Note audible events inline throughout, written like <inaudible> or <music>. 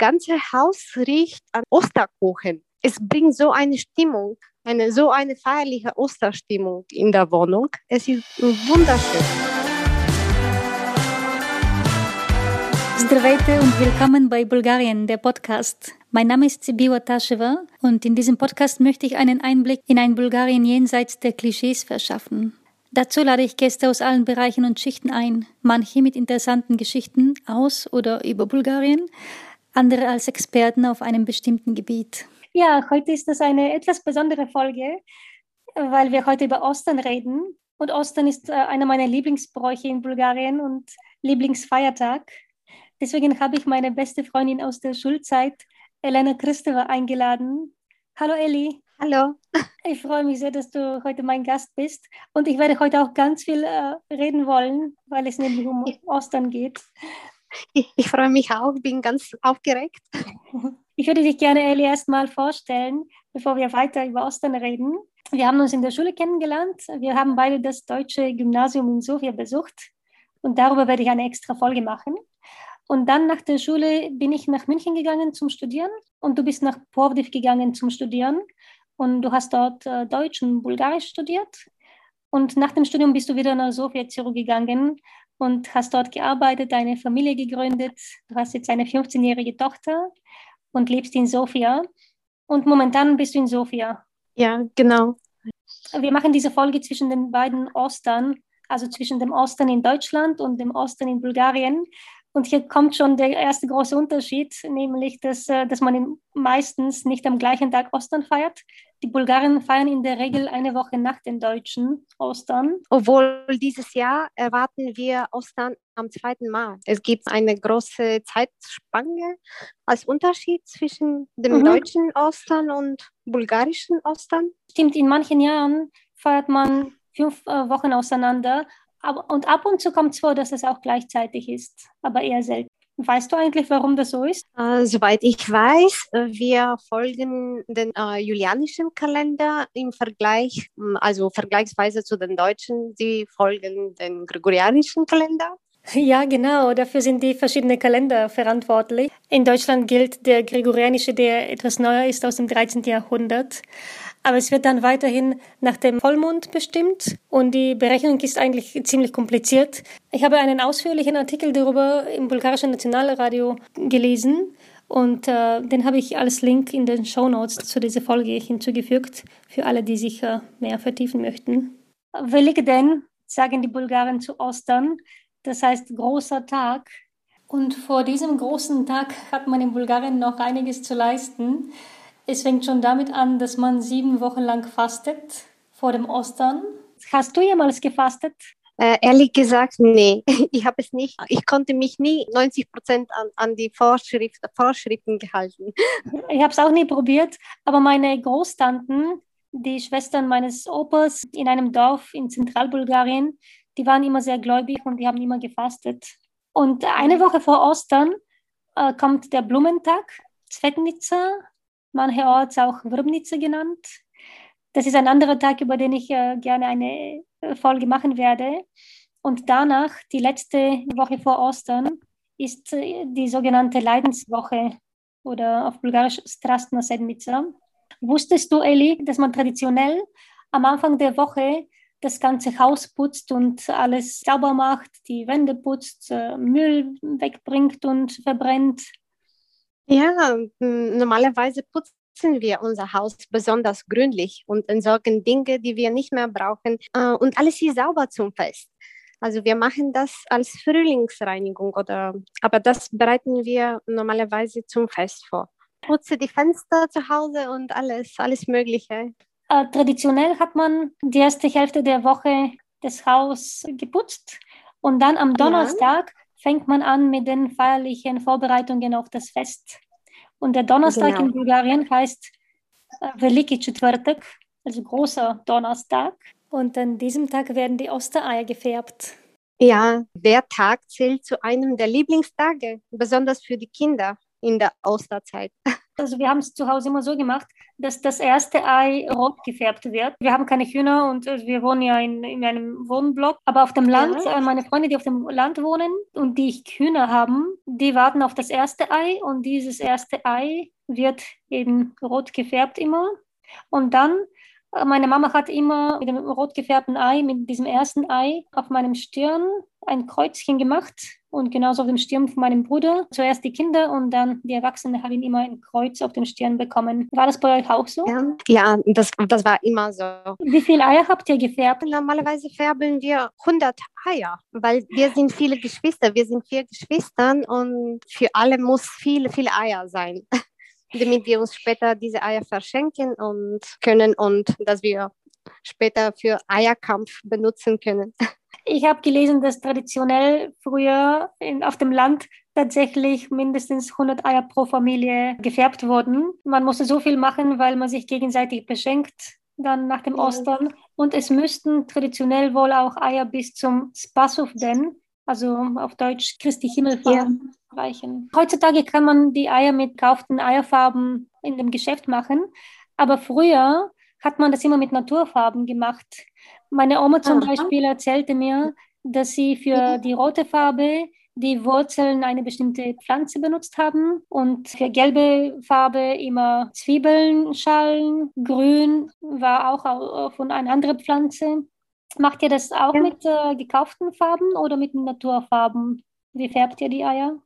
ganze Haus riecht an Osterkuchen. Es bringt so eine Stimmung, eine so eine feierliche Osterstimmung in der Wohnung. Es ist wunderschön. Здравейте und willkommen bei Bulgarien, der Podcast. Mein Name ist Sibiwa Tasheva und in diesem Podcast möchte ich einen Einblick in ein Bulgarien jenseits der Klischees verschaffen. Dazu lade ich Gäste aus allen Bereichen und Schichten ein, manche mit interessanten Geschichten aus oder über Bulgarien, andere als Experten auf einem bestimmten Gebiet. Ja, heute ist das eine etwas besondere Folge, weil wir heute über Ostern reden. Und Ostern ist äh, einer meiner Lieblingsbräuche in Bulgarien und Lieblingsfeiertag. Deswegen habe ich meine beste Freundin aus der Schulzeit, Elena Christova, eingeladen. Hallo Elli. Hallo. <laughs> Ich freue mich sehr, dass du heute mein Gast bist. Und ich werde heute auch ganz viel äh, reden wollen, weil es nämlich um Ostern geht. Ich, freue mich auch, bin ganz aufgeregt. Ich würde dich gerne, Eli, erstmal vorstellen, bevor wir weiter über Ostern reden. Wir haben uns in der Schule kennengelernt. Wir haben beide das deutsche Gymnasium in Sofia besucht. Und darüber werde ich eine extra Folge machen. Und dann nach der Schule bin ich nach München gegangen zum Studieren und du bist nach Plovdiv gegangen zum Studieren und du hast dort äh, Deutsch und Bulgarisch studiert. Und nach dem Studium bist du wieder nach Sofia zurückgegangen und hast dort gearbeitet, eine Familie gegründet. Du hast jetzt eine 15-jährige Tochter und lebst in Sofia. Und momentan bist du in Sofia. Ja, genau. Wir machen diese Folge zwischen den beiden Ostern, also zwischen dem Ostern in Deutschland und dem Ostern in Bulgarien. Und hier kommt schon der erste große Unterschied, nämlich, dass, äh, dass man meistens nicht am gleichen Tag Ostern feiert. Die Bulgaren feiern in der Regel eine Woche nach den Deutschen Ostern. Obwohl dieses Jahr erwarten wir Ostern am 2. Mai. Es gibt eine große Zeitspanne als Unterschied zwischen dem mhm. deutschen Ostern und bulgarischen Ostern. Stimmt, in manchen Jahren feiert man fünf äh, Wochen auseinander aber, und ab und zu kommt es vor, dass es auch gleichzeitig ist, aber eher selten. Weißt du eigentlich, warum das so ist? Äh, soweit ich weiß, wir folgen den äh, julianischen Kalender im Vergleich, also vergleichsweise zu den Deutschen, sie folgen den gregorianischen Kalender. Ja, genau. Dafür sind die verschiedenen Kalender verantwortlich. In Deutschland gilt der gregorianische, der etwas neuer ist aus dem 13. Jahrhundert. Aber es wird dann weiterhin nach dem Vollmond bestimmt und die Berechnung ist eigentlich ziemlich kompliziert. Ich habe einen ausführlichen Artikel darüber im bulgarischen Nationalradio gelesen und äh, den habe ich als Link in den Show Notes zu dieser Folge hinzugefügt, für alle, die sich äh, mehr vertiefen möchten. Willig denn, sagen die Bulgaren zu Ostern, das heißt großer Tag. Und vor diesem großen Tag hat man in Bulgarien noch einiges zu leisten. Es fängt schon damit an, dass man sieben Wochen lang fastet vor dem Ostern. Hast du jemals gefastet? Äh, ehrlich gesagt, nee, <laughs> ich habe es nicht. Ich konnte mich nie 90 Prozent an, an die Vorschrift, Vorschriften gehalten. <laughs> Ich habe es auch nie probiert, aber meine Großtanten, die Schwestern meines Opas in einem Dorf in Zentralbulgarien, die waren immer sehr gläubig und die haben immer gefastet. Und eine Woche vor Ostern äh, kommt der Blumentag, Zvetnica, mancherorts auch Wrbnica genannt. Das ist ein anderer Tag, über den ich äh, gerne eine äh, Folge machen werde. Und danach, die letzte Woche vor Ostern, ist äh, die sogenannte Leidenswoche oder auf Bulgarisch Strastna Sedmica. Wusstest du, Eli, dass man traditionell am Anfang der Woche das ganze Haus putzt und alles sauber macht, die Wände putzt, Müll wegbringt und verbrennt. Ja, normalerweise putzen wir unser Haus besonders gründlich und entsorgen Dinge, die wir nicht mehr brauchen. Äh, und alles ist sauber zum Fest. Also wir machen das als Frühlingsreinigung oder aber das bereiten wir normalerweise zum Fest vor. Putze die Fenster zu Hause und alles, alles Mögliche. Äh, traditionell hat man die erste Hälfte der Woche das Haus geputzt und dann am Donnerstag fängt man an mit den feierlichen Vorbereitungen auf das Fest. Und der Donnerstag genau. in Bulgarien heißt äh, Veliki Четвъртък, also großer Donnerstag. Und an diesem Tag werden die Ostereier gefärbt. Ja, der Tag zählt zu einem der Lieblingstage, besonders für die Kinder in der Osterzeit. <laughs> Also wir haben es zu Hause immer so gemacht, dass das erste Ei rot gefärbt wird. Wir haben keine Hühner und äh, wir wohnen ja in, in einem Wohnblock. Aber auf dem Land, ja. Äh, meine Freunde, die auf dem Land wohnen und die Hühner haben, die warten auf das erste Ei und dieses erste Ei wird eben rot gefärbt immer. Und dann meine Mama hat immer mit dem rot gefärbten Ei, mit diesem ersten Ei auf meinem Stirn ein Kreuzchen gemacht und genauso auf dem Stirn von meinem Bruder. Zuerst die Kinder und dann die Erwachsenen haben immer ein Kreuz auf dem Stirn bekommen. War das bei euch auch so? Ja, ja das, das war immer so. Wie viele Eier habt ihr gefärbt? Normalerweise färben wir 100 Eier, weil wir sind viele Geschwister. Wir sind vier Geschwister und für alle muss viele, viele Eier sein. <laughs> damit wir uns später diese Eier verschenken und können und dass wir später für Eierkampf benutzen können. Ich habe gelesen, dass traditionell früher in, auf dem Land tatsächlich mindestens 100 Eier pro Familie gefärbt wurden. Man musste so viel machen, weil man sich gegenseitig beschenkt dann nach dem Ostern. Und es müssten traditionell wohl auch Eier bis zum Spasovden, also auf Deutsch Christi Himmelfahrt, ja reichen. Heutzutage kann man die Eier mit gekauften Eierfarben in dem Geschäft machen, aber früher hat man das immer mit Naturfarben gemacht. Meine Oma zum Aha. Beispiel erzählte mir, dass sie für die rote Farbe die Wurzeln eine bestimmte Pflanze benutzt haben und für gelbe Farbe immer Zwiebeln, Schalen, grün war auch von einer anderen Pflanze. Macht ihr das auch ja. mit äh, gekauften Farben oder mit Naturfarben? Wie färbt ihr die Eier?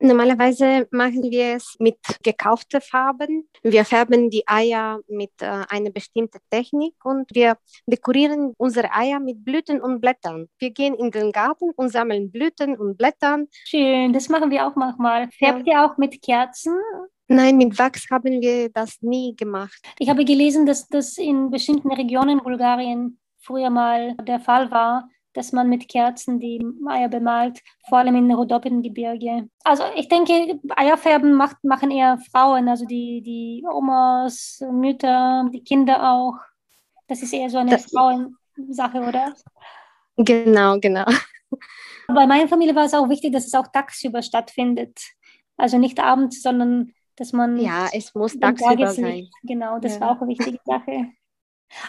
Normalerweise machen wir es mit gekauften Farben. Wir färben die Eier mit äh, einer bestimmten Technik und wir dekorieren unsere Eier mit Blüten und Blättern. Wir gehen in den Garten und sammeln Blüten und Blättern. Schön, das machen wir auch manchmal. Färbt ja. ihr auch mit Kerzen? Nein, mit Wachs haben wir das nie gemacht. Ich habe gelesen, dass das in bestimmten Regionen Bulgarien früher mal der Fall war dass man mit Kerzen die Eier bemalt, vor allem in Rhodopengebirge. Also ich denke, Eierfärben macht, machen eher Frauen, also die, die Omas, Mütter, die Kinder auch. Das ist eher so eine das, Frauensache, oder? Genau, genau. Bei meiner Familie war es auch wichtig, dass es auch tagsüber stattfindet. Also nicht abends, sondern dass man. Ja, es muss tagsüber sein. Genau, das ja. war auch eine wichtige Sache.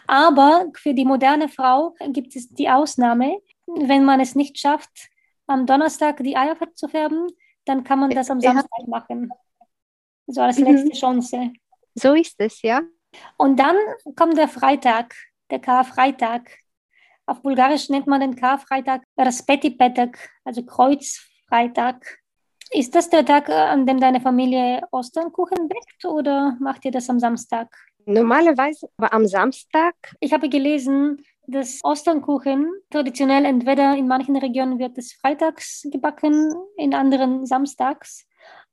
Aber für die moderne Frau gibt es die Ausnahme, wenn man es nicht schafft, am Donnerstag die Eier zu färben, dann kann man das am Samstag machen. So als mhm. letzte Chance. So ist es, ja. Und dann kommt der Freitag, der Karfreitag. Auf Bulgarisch nennt man den Karfreitag Raspeti Petak, also Kreuzfreitag. Ist das der Tag, an dem deine Familie Osternkuchen backt oder macht ihr das am Samstag? Normalerweise war am Samstag. Ich habe gelesen, dass Osternkuchen traditionell entweder in manchen Regionen wird es freitags gebacken, in anderen samstags.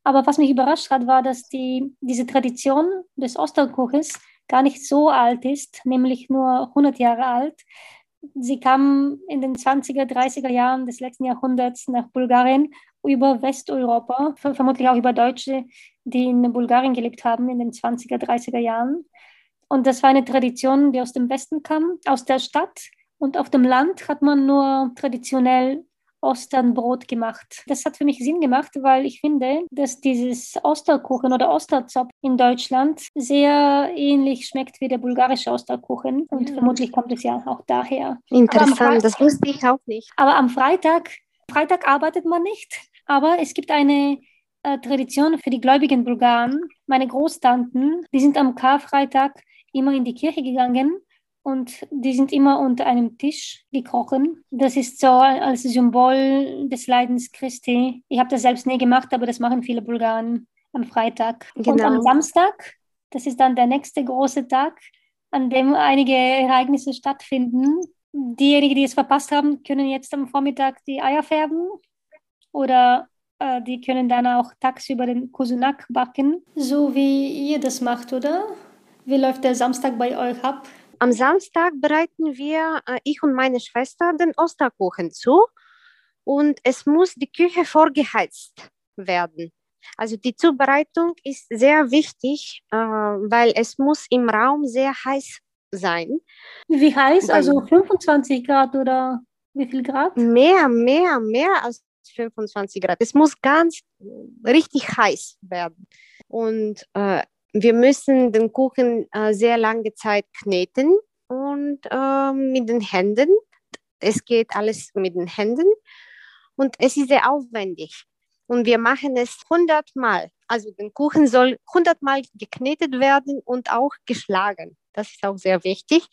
Aber was mich überrascht hat, war, dass die, diese Tradition des Osternkuchens gar nicht so alt ist, nämlich nur 100 Jahre alt. Sie kam in den 20er, 30er Jahren des letzten Jahrhunderts nach Bulgarien über Westeuropa, vermutlich auch über Deutsche, die in Bulgarien gelebt haben in den 20er, 30er Jahren. Und das war eine Tradition, die aus dem Westen kam, aus der Stadt. Und auf dem Land hat man nur traditionell Osternbrot gemacht. Das hat für mich Sinn gemacht, weil ich finde, dass dieses Osterkuchen oder Osterzopf in Deutschland sehr ähnlich schmeckt wie der bulgarische Osterkuchen. Und mhm. vermutlich kommt es ja auch daher. Interessant, das wusste ich auch nicht. Aber am Freitag, Freitag arbeitet man nicht, aber es gibt eine äh, Tradition für die gläubigen Bulgaren. Meine Großtanten, die sind am Karfreitag immer in die Kirche gegangen und die sind immer unter einem Tisch gekrochen. Das ist so als Symbol des Leidens Christi. Ich habe das selbst nie gemacht, aber das machen viele Bulgaren am Freitag. Genau. Und am. Samstag, das ist dann der nächste große Tag, an dem einige Ereignisse stattfinden. Diejenigen, die es verpasst haben, können jetzt am Vormittag die Eier färben oder äh, die können dann auch tagsüber den Kusunak backen, so wie ihr das macht, oder? Wie läuft der Samstag bei euch ab? Am Samstag bereiten wir, äh, ich und meine Schwester, den Osterkuchen zu und es muss die Küche vorgeheizt werden. Also die Zubereitung ist sehr wichtig, äh, weil es muss im Raum sehr heiß sein. Wie heiß? Also 25 Grad oder wie viel Grad? Mehr, mehr, mehr als 25 Grad. Es muss ganz richtig heiß werden. Und äh, wir müssen den Kuchen äh, sehr lange Zeit kneten und äh, mit den Händen. Es geht alles mit den Händen und es ist sehr aufwendig. Und wir machen es 100 Mal. Also den Kuchen soll 100 Mal geknetet werden und auch geschlagen. Das ist auch sehr wichtig,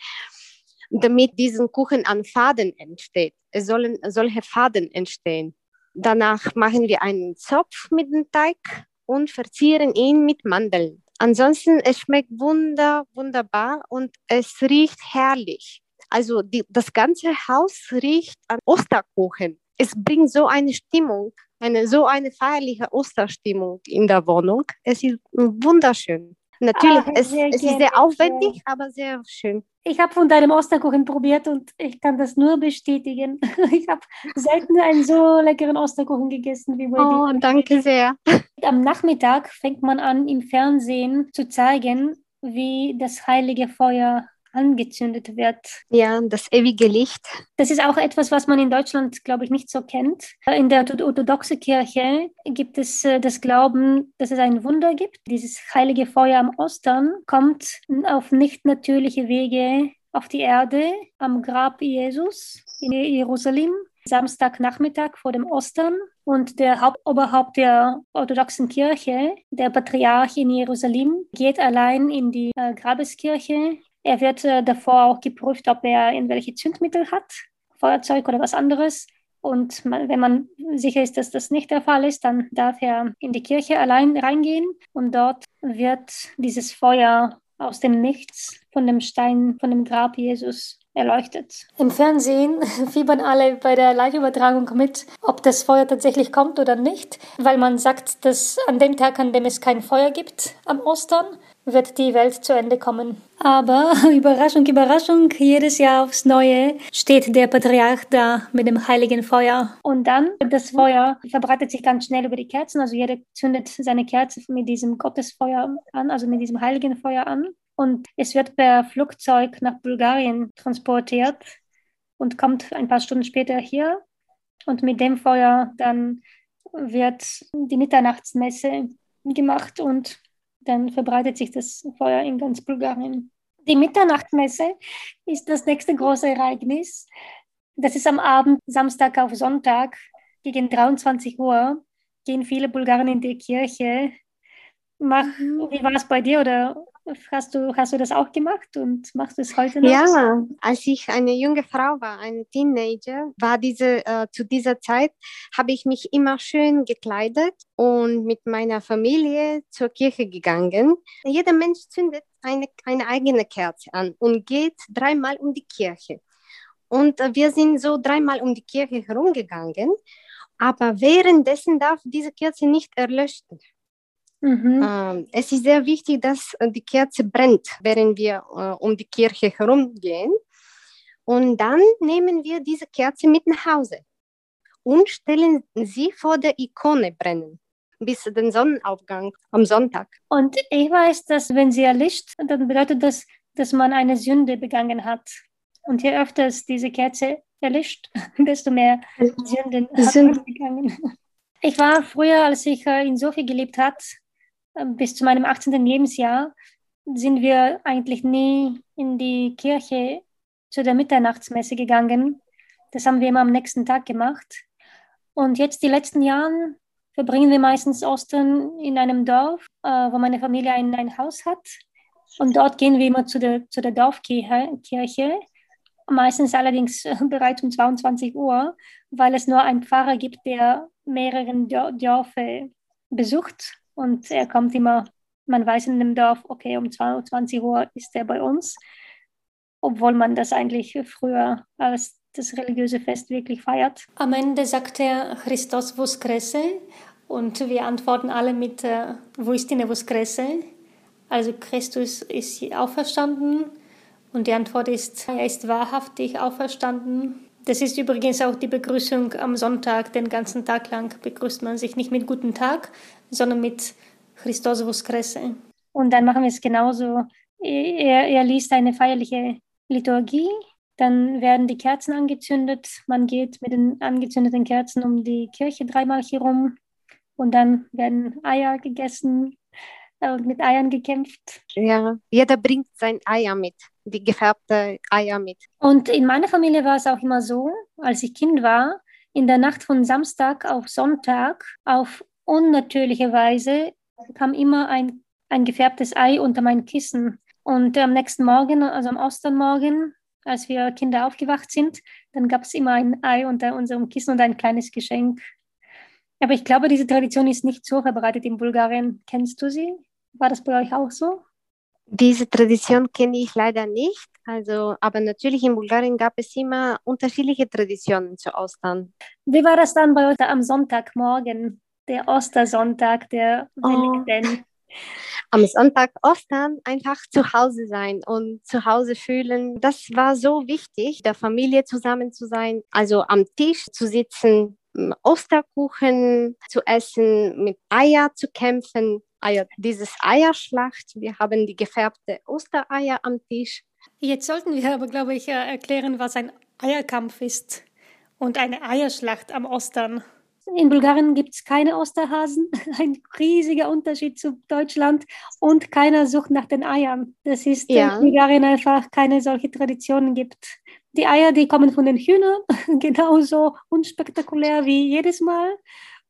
damit diesen Kuchen an Faden entsteht. Es sollen solche Faden entstehen. Danach machen wir einen Zopf mit dem Teig und verzieren ihn mit Mandeln. Ansonsten, es schmeckt wunder, wunderbar und es riecht herrlich. Also die, das ganze Haus riecht an Osterkuchen. Es bringt so eine Stimmung, eine so eine feierliche Osterstimmung in der Wohnung. Es ist wunderschön. Natürlich, ah, es, es ist sehr aufwendig, aber sehr schön. Ich habe von deinem Osterkuchen probiert und ich kann das nur bestätigen. <laughs> Ich habe selten einen so leckeren Osterkuchen gegessen wie bei Oh, danke sehr. Am Nachmittag fängt man an, im Fernsehen zu zeigen, wie das heilige Feuer angezündet wird. Ja, das ewige Licht. Das ist auch etwas, was man in Deutschland, glaube ich, nicht so kennt. In der orthodoxen Kirche gibt es äh, das Glauben, dass es ein Wunder gibt. Dieses heilige Feuer am Ostern kommt auf nicht natürliche Wege auf die Erde am Grab Jesus in Jerusalem. Samstagnachmittag vor dem Ostern und der Hauptoberhaupt der orthodoxen Kirche, der Patriarch in Jerusalem, geht allein in die äh, Grabeskirche er wird äh, davor auch geprüft, ob er irgendwelche Zündmittel hat, Feuerzeug oder was anderes. Und man, wenn man sicher ist, dass das nicht der Fall ist, dann darf er in die Kirche allein reingehen und dort wird dieses Feuer aus dem Nichts von dem Stein, von dem Grab Jesus erleuchtet. Im Fernsehen <laughs> fiebern alle bei der Live-Übertragung mit, ob das Feuer tatsächlich kommt oder nicht, weil man sagt, dass an dem Tag, an dem es kein Feuer gibt, am Ostern, wird die Welt zu Ende kommen. Aber <laughs> Überraschung, Überraschung, jedes Jahr aufs Neue steht der Patriarch da mit dem heiligen Feuer. Und dann, das Feuer verbreitet sich ganz schnell über die Kerzen, also jeder zündet seine Kerze mit diesem Gottesfeuer an, also mit diesem heiligen Feuer an. Und es wird per Flugzeug nach Bulgarien transportiert und kommt ein paar Stunden später hier. Und mit dem Feuer dann wird die Mitternachtsmesse gemacht und dann verbreitet sich das Feuer in ganz Bulgarien. Die Mitternachtsmesse ist das nächste große Ereignis. Das ist am Abend, Samstag auf Sonntag, gegen 23 Uhr, gehen viele Bulgaren in die Kirche. Mach, mhm. wie war es bei dir oder Hast du, hast du das auch gemacht und machst du es heute noch? Ja, als ich eine junge Frau war, ein Teenager, war diese, äh, zu dieser Zeit, habe ich mich immer schön gekleidet und mit meiner Familie zur Kirche gegangen. Jeder Mensch zündet eine, eine eigene Kerze an und geht dreimal um die Kirche. Und äh, wir sind so dreimal um die Kirche herumgegangen, aber währenddessen darf diese Kerze nicht erlöschen. Mhm. Es ist sehr wichtig, dass äh, die Kerze brennt, während wir äh, um die Kirche herumgehen. Und dann nehmen wir diese Kerze mit nach Hause und stellen sie vor der Ikone brennen bis den Sonnenaufgang am Sonntag. Und ich weiß, dass wenn sie erlischt, dann bedeutet das, dass man eine Sünde begangen hat. Und je öfter diese Kerze erlischt, <laughs> desto mehr Sünden hat man begangen. <laughs> Ich war früher, als ich äh, in Sofia gelebt hat, ähm, bis zu meinem 18. Lebensjahr sind wir eigentlich nie in die Kirche zu der Mitternachtsmesse gegangen. Das haben wir immer am nächsten Tag gemacht. Und jetzt die letzten Jahre verbringen wir meistens Ostern in einem Dorf, äh, wo meine Familie ein, ein Haus hat. Und dort gehen wir immer zu der, zu der Dorfkirche, meistens allerdings <laughs> bereits um 22 Uhr, weil es nur einen Pfarrer gibt, der mehrere Dörfer besucht und er kommt immer, man weiß in dem Dorf, okay, um 22 Uhr ist er bei uns, obwohl man das eigentlich früher als das religiöse Fest wirklich feiert. Am Ende sagt er Christos Voskrese und wir antworten alle mit äh, Voistine Voskrese. Also Christus ist auferstanden und die Antwort ist, er ist wahrhaftig auferstanden. Das ist übrigens auch die Begrüßung am Sonntag. Den ganzen Tag lang begrüßt man sich nicht mit Guten Tag, sondern mit Christos Voskrese. Und dann machen wir es genauso. Er, er liest eine feierliche Liturgie Dann werden die Kerzen angezündet. Man geht mit den angezündeten Kerzen um die Kirche dreimal herum. Und dann werden Eier gegessen und mit Eiern gekämpft. Ja, jeder bringt sein Eier mit, die gefärbte Eier mit. Und in meiner Familie war es auch immer so, als ich Kind war, in der Nacht von Samstag auf Sonntag auf unnatürliche Weise kam immer ein, ein gefärbtes Ei unter mein Kissen. Und am nächsten Morgen, also am Osternmorgen, als wir Kinder aufgewacht sind, dann gab es immer ein Ei unter unserem Kissen und ein kleines Geschenk. Aber ich glaube, diese Tradition ist nicht so verbreitet in Bulgarien. Kennst du sie? War das bei euch auch so? Diese Tradition kenne ich leider nicht. Also, aber natürlich in Bulgarien gab es immer unterschiedliche Traditionen zu Ostern. Wie war das dann bei euch am Sonntagmorgen, der Ostersonntag, der oh. Am Sonntag Ostern einfach zu Hause sein und zu Hause fühlen. Das war so wichtig, der Familie zusammen zu sein, also am Tisch zu sitzen, Osterkuchen zu essen, mit Eier zu kämpfen. Eier, dieses Eierschlacht. Wir haben die gefärbte Ostereier am Tisch. Jetzt sollten wir aber, glaube ich, erklären, was ein Eierkampf ist und eine Eierschlacht am Ostern. In Bulgarien gibt es keine Osterhasen, <laughs> ein riesiger Unterschied zu Deutschland und keiner sucht nach den Eiern. Das ist ja. in Bulgarien einfach keine solche Traditionen gibt. Die Eier, die kommen von den Hühnern, <laughs> genauso unspektakulär wie jedes Mal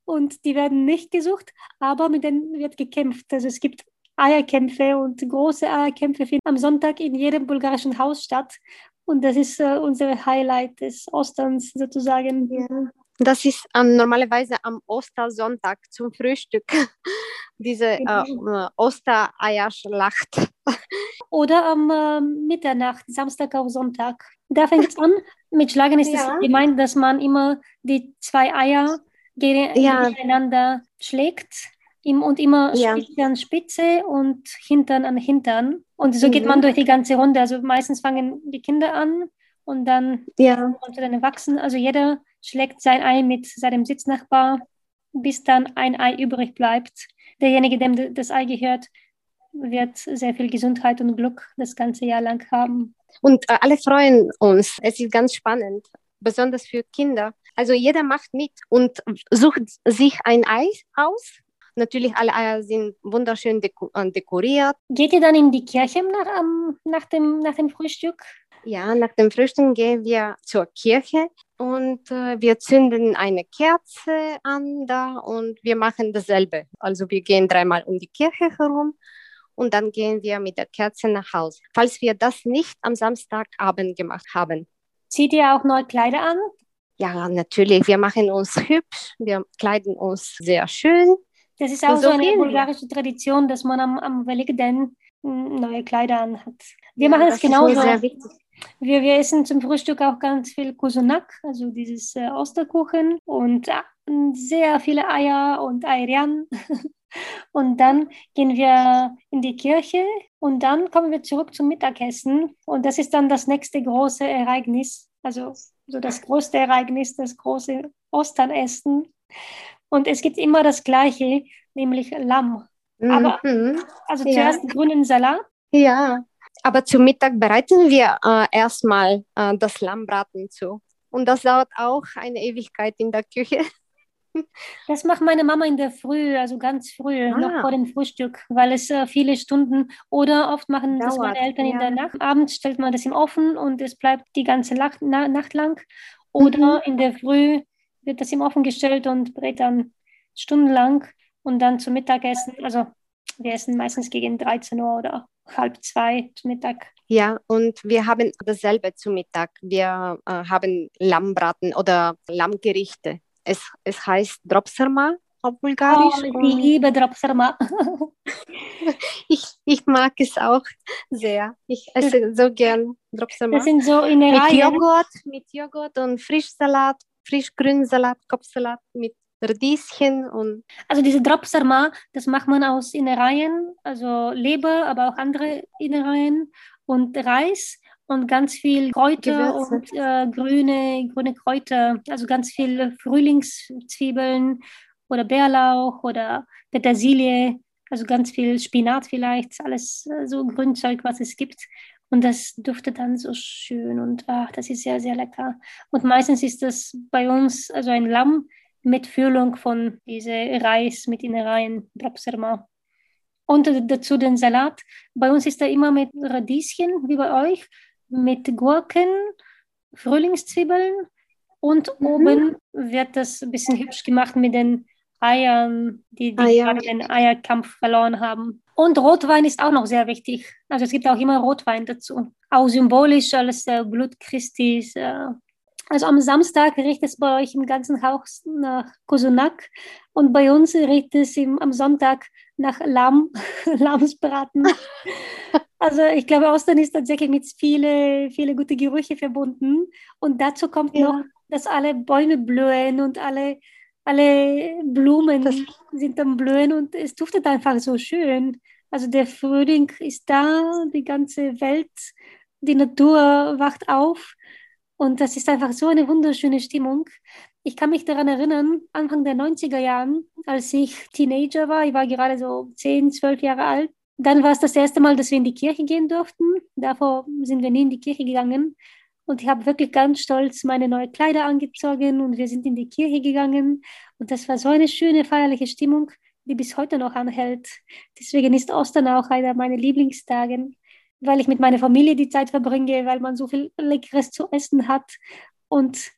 und die werden nicht gesucht, aber mit denen wird gekämpft. Also es gibt Eierkämpfe und große Eierkämpfe finden am Sonntag in jedem bulgarischen Haus statt. Und das ist äh, unser Highlight des Osterns sozusagen. Ja. Das ist ähm, normalerweise am Ostersonntag zum Frühstück, <laughs> diese äh, genau. Ostereierschlacht. <laughs> Oder am äh, Mitternacht, Samstag auf Sonntag. Da fängt es an. Mit Schlagen ist ja. es gemeint, dass man immer die zwei Eier gegeneinander schlägt und immer ja. Spitze an Spitze und Hintern an Hintern. Und so mhm. geht man durch die ganze Runde. Also meistens fangen die Kinder an und dann ja. und dann Erwachsenen. Also jeder schlägt sein Ei mit seinem Sitznachbar, bis dann ein Ei übrig bleibt. Derjenige, dem das Ei gehört, wird sehr viel Gesundheit und Glück das ganze Jahr lang haben. Und äh, alle freuen uns. Es ist ganz spannend, besonders für Kinder. Also jeder macht mit und sucht sich ein Ei aus. Natürlich, alle Eier sind wunderschön deko äh, dekoriert. Geht ihr dann in die Kirche nach, um, nach, dem, nach dem Frühstück? Ja, nach dem Frühstück gehen wir zur Kirche und äh, wir zünden eine Kerze an da und wir machen dasselbe. Also wir gehen dreimal um die Kirche herum und dann gehen wir mit der Kerze nach Hause, falls wir das nicht am Samstagabend gemacht haben. Zieht ihr auch neue Kleider an? Ja, natürlich. Wir machen uns hübsch, wir kleiden uns sehr schön. Das ist auch so, so eine bulgarische Tradition, dass man am, am Weligden hm, neue Kleider anhat. Wir ja, machen das, das genauso. Ist mir sehr wichtig. Wir, wir essen zum Frühstück auch ganz viel Kusunak, also dieses äh, Osterkuchen und äh, sehr viele Eier und Ayran. <laughs> Und dann gehen wir in die Kirche und dann kommen wir zurück zum Mittagessen. Und das ist dann das nächste große Ereignis. Also so das größte Ereignis, das große Osternessen. Und es gibt immer das Gleiche, nämlich Lamm. Aber mhm. also zuerst ja. grünen Salat. Ja, aber zum Mittag bereiten wir äh, erstmal äh, das Lammbraten zu. Und das dauert auch eine Ewigkeit in der Küche. <laughs> Das macht meine Mama in der Früh, also ganz früh, ah. noch vor dem Frühstück, weil es äh, viele Stunden oder oft machen Dauert, das meine Eltern ja. in der Nacht. Abends stellt man das im Ofen und es bleibt die ganze Nacht, na, Nacht lang. Oder mhm. in der Früh wird das im Ofen gestellt und brät dann stundenlang und dann zum Mittagessen. Also wir essen meistens gegen 13 Uhr oder halb zwei zum Mittag. Ja, und wir haben dasselbe zum Mittag. Wir äh, haben Lammbraten oder Lammgerichte. Es, es heißt Dropsarma auf Bulgarisch. Oh, ich liebe Dropsarma. <laughs> ich, ich mag es auch sehr. Ich esse so gern Dropsarma. Das sind so in mit Joghurt, mit Joghurt und Frischsalat, Frischgrünsalat, Kopfsalat mit Radieschen und. Also diese Dropsarma, das macht man aus Innereien, also Leber, aber auch andere Innereien und Reis und ganz viel Kräuter Gewürze. und äh, grüne, grüne Kräuter, also ganz viel Frühlingszwiebeln oder Bärlauch oder Petersilie, also ganz viel Spinat vielleicht, alles äh, so Grünzeug, was es gibt. Und das duftet dann so schön und ach, das ist sehr, sehr lecker. Und meistens ist das bei uns also ein Lamm mit Füllung von diesem Reis mit Innereien, Dropserma. Und dazu den Salat. Bei uns ist er immer mit Radieschen, wie bei euch, mit Gurken, Frühlingszwiebeln und mhm. oben wird das ein bisschen hübsch gemacht mit den Eiern, die, die Eier. den Eierkampf verloren haben. Und Rotwein ist auch noch sehr wichtig. Also es gibt auch immer Rotwein dazu. Auch symbolisch als äh, Blut Christi. Äh. Also am Samstag riecht es bei euch im ganzen Haus nach Kosunak und bei uns riecht es im, am Sonntag nach Lamm, <laughs> Lammsbraten. also ich glaube, Ostern ist tatsächlich mit viele, viele gute Gerüche verbunden. Und dazu kommt ja. noch, dass alle Bäume blühen und alle alle Blumen das sind am Blühen und es duftet einfach so schön. Also der Frühling ist da, die ganze Welt, die Natur wacht auf und das ist einfach so eine wunderschöne Stimmung. Ich kann mich daran erinnern, Anfang der 90er Jahren, als ich Teenager war, ich war gerade so 10, 12 Jahre alt, dann war es das erste Mal, dass wir in die Kirche gehen durften. Davor sind wir nie in die Kirche gegangen. Und ich habe wirklich ganz stolz meine neuen Kleider angezogen und wir sind in die Kirche gegangen. Und das war so eine schöne feierliche Stimmung, die bis heute noch anhält. Deswegen ist Ostern auch einer meiner Lieblingstage, weil ich mit meiner Familie die Zeit verbringe, weil man so viel Leckeres zu essen hat und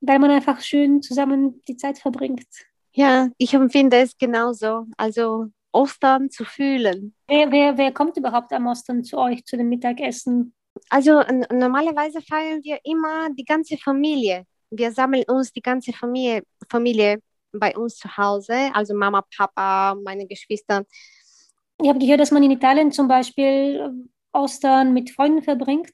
weil man einfach schön zusammen die Zeit verbringt. Ja, ich empfinde es genauso. Also Ostern zu fühlen. Wer, wer, wer kommt überhaupt am Ostern zu euch zu dem Mittagessen? Also normalerweise feiern wir immer die ganze Familie. Wir sammeln uns die ganze Familie, Familie bei uns zu Hause, also Mama, Papa, meine Geschwister. Ich habe gehört, dass man in Italien zum Beispiel Ostern mit Freunden verbringt.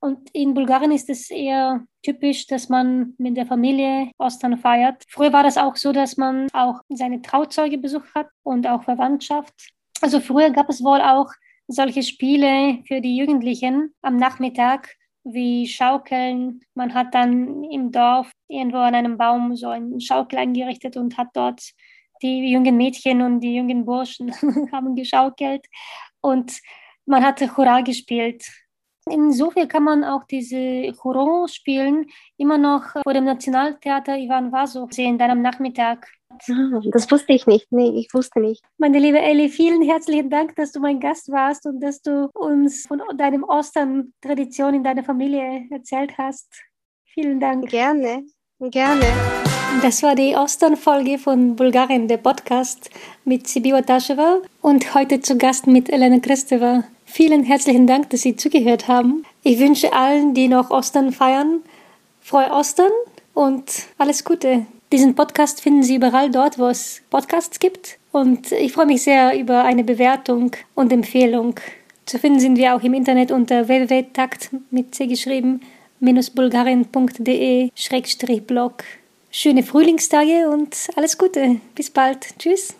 Und in Bulgarien ist es eher typisch, dass man mit der Familie Ostern feiert. Früher war das auch so, dass man auch seine Trauzeuge besucht hat und auch Verwandtschaft. Also früher gab es wohl auch solche Spiele für die Jugendlichen am Nachmittag wie Schaukeln. Man hat dann im Dorf irgendwo an einem Baum so einen Schaukel eingerichtet und hat dort die jungen Mädchen und die jungen Burschen <laughs> haben geschaukelt und man hatte Hurra gespielt. Insofern kann man auch diese Hurra-Spielen immer noch vor dem Nationaltheater Ivan Vaso sehen, dann am Nachmittag. Ah, das wusste ich nicht. Nee, ich wusste nicht. Meine liebe Ellie, vielen herzlichen Dank, dass du mein Gast warst und dass du uns von deinem Ostern-Tradition in deiner Familie erzählt hast. Vielen Dank. Gerne, gerne. Das war die Ostern-Folge von Bulgarien, der Podcast mit Sibiwa Taschewa und heute zu Gast mit Elena Kristeva. Vielen herzlichen Dank, dass Sie zugehört haben. Ich wünsche allen, die noch Ostern feiern, frohe Ostern und alles Gute. Diesen Podcast finden Sie überall dort, wo es Podcasts gibt. Und ich freue mich sehr über eine Bewertung und Empfehlung. Zu finden sind wir auch im Internet unter www.takt mit C geschrieben bulgarien.de-blog. Schöne Frühlingstage und alles Gute. Bis bald. Tschüss.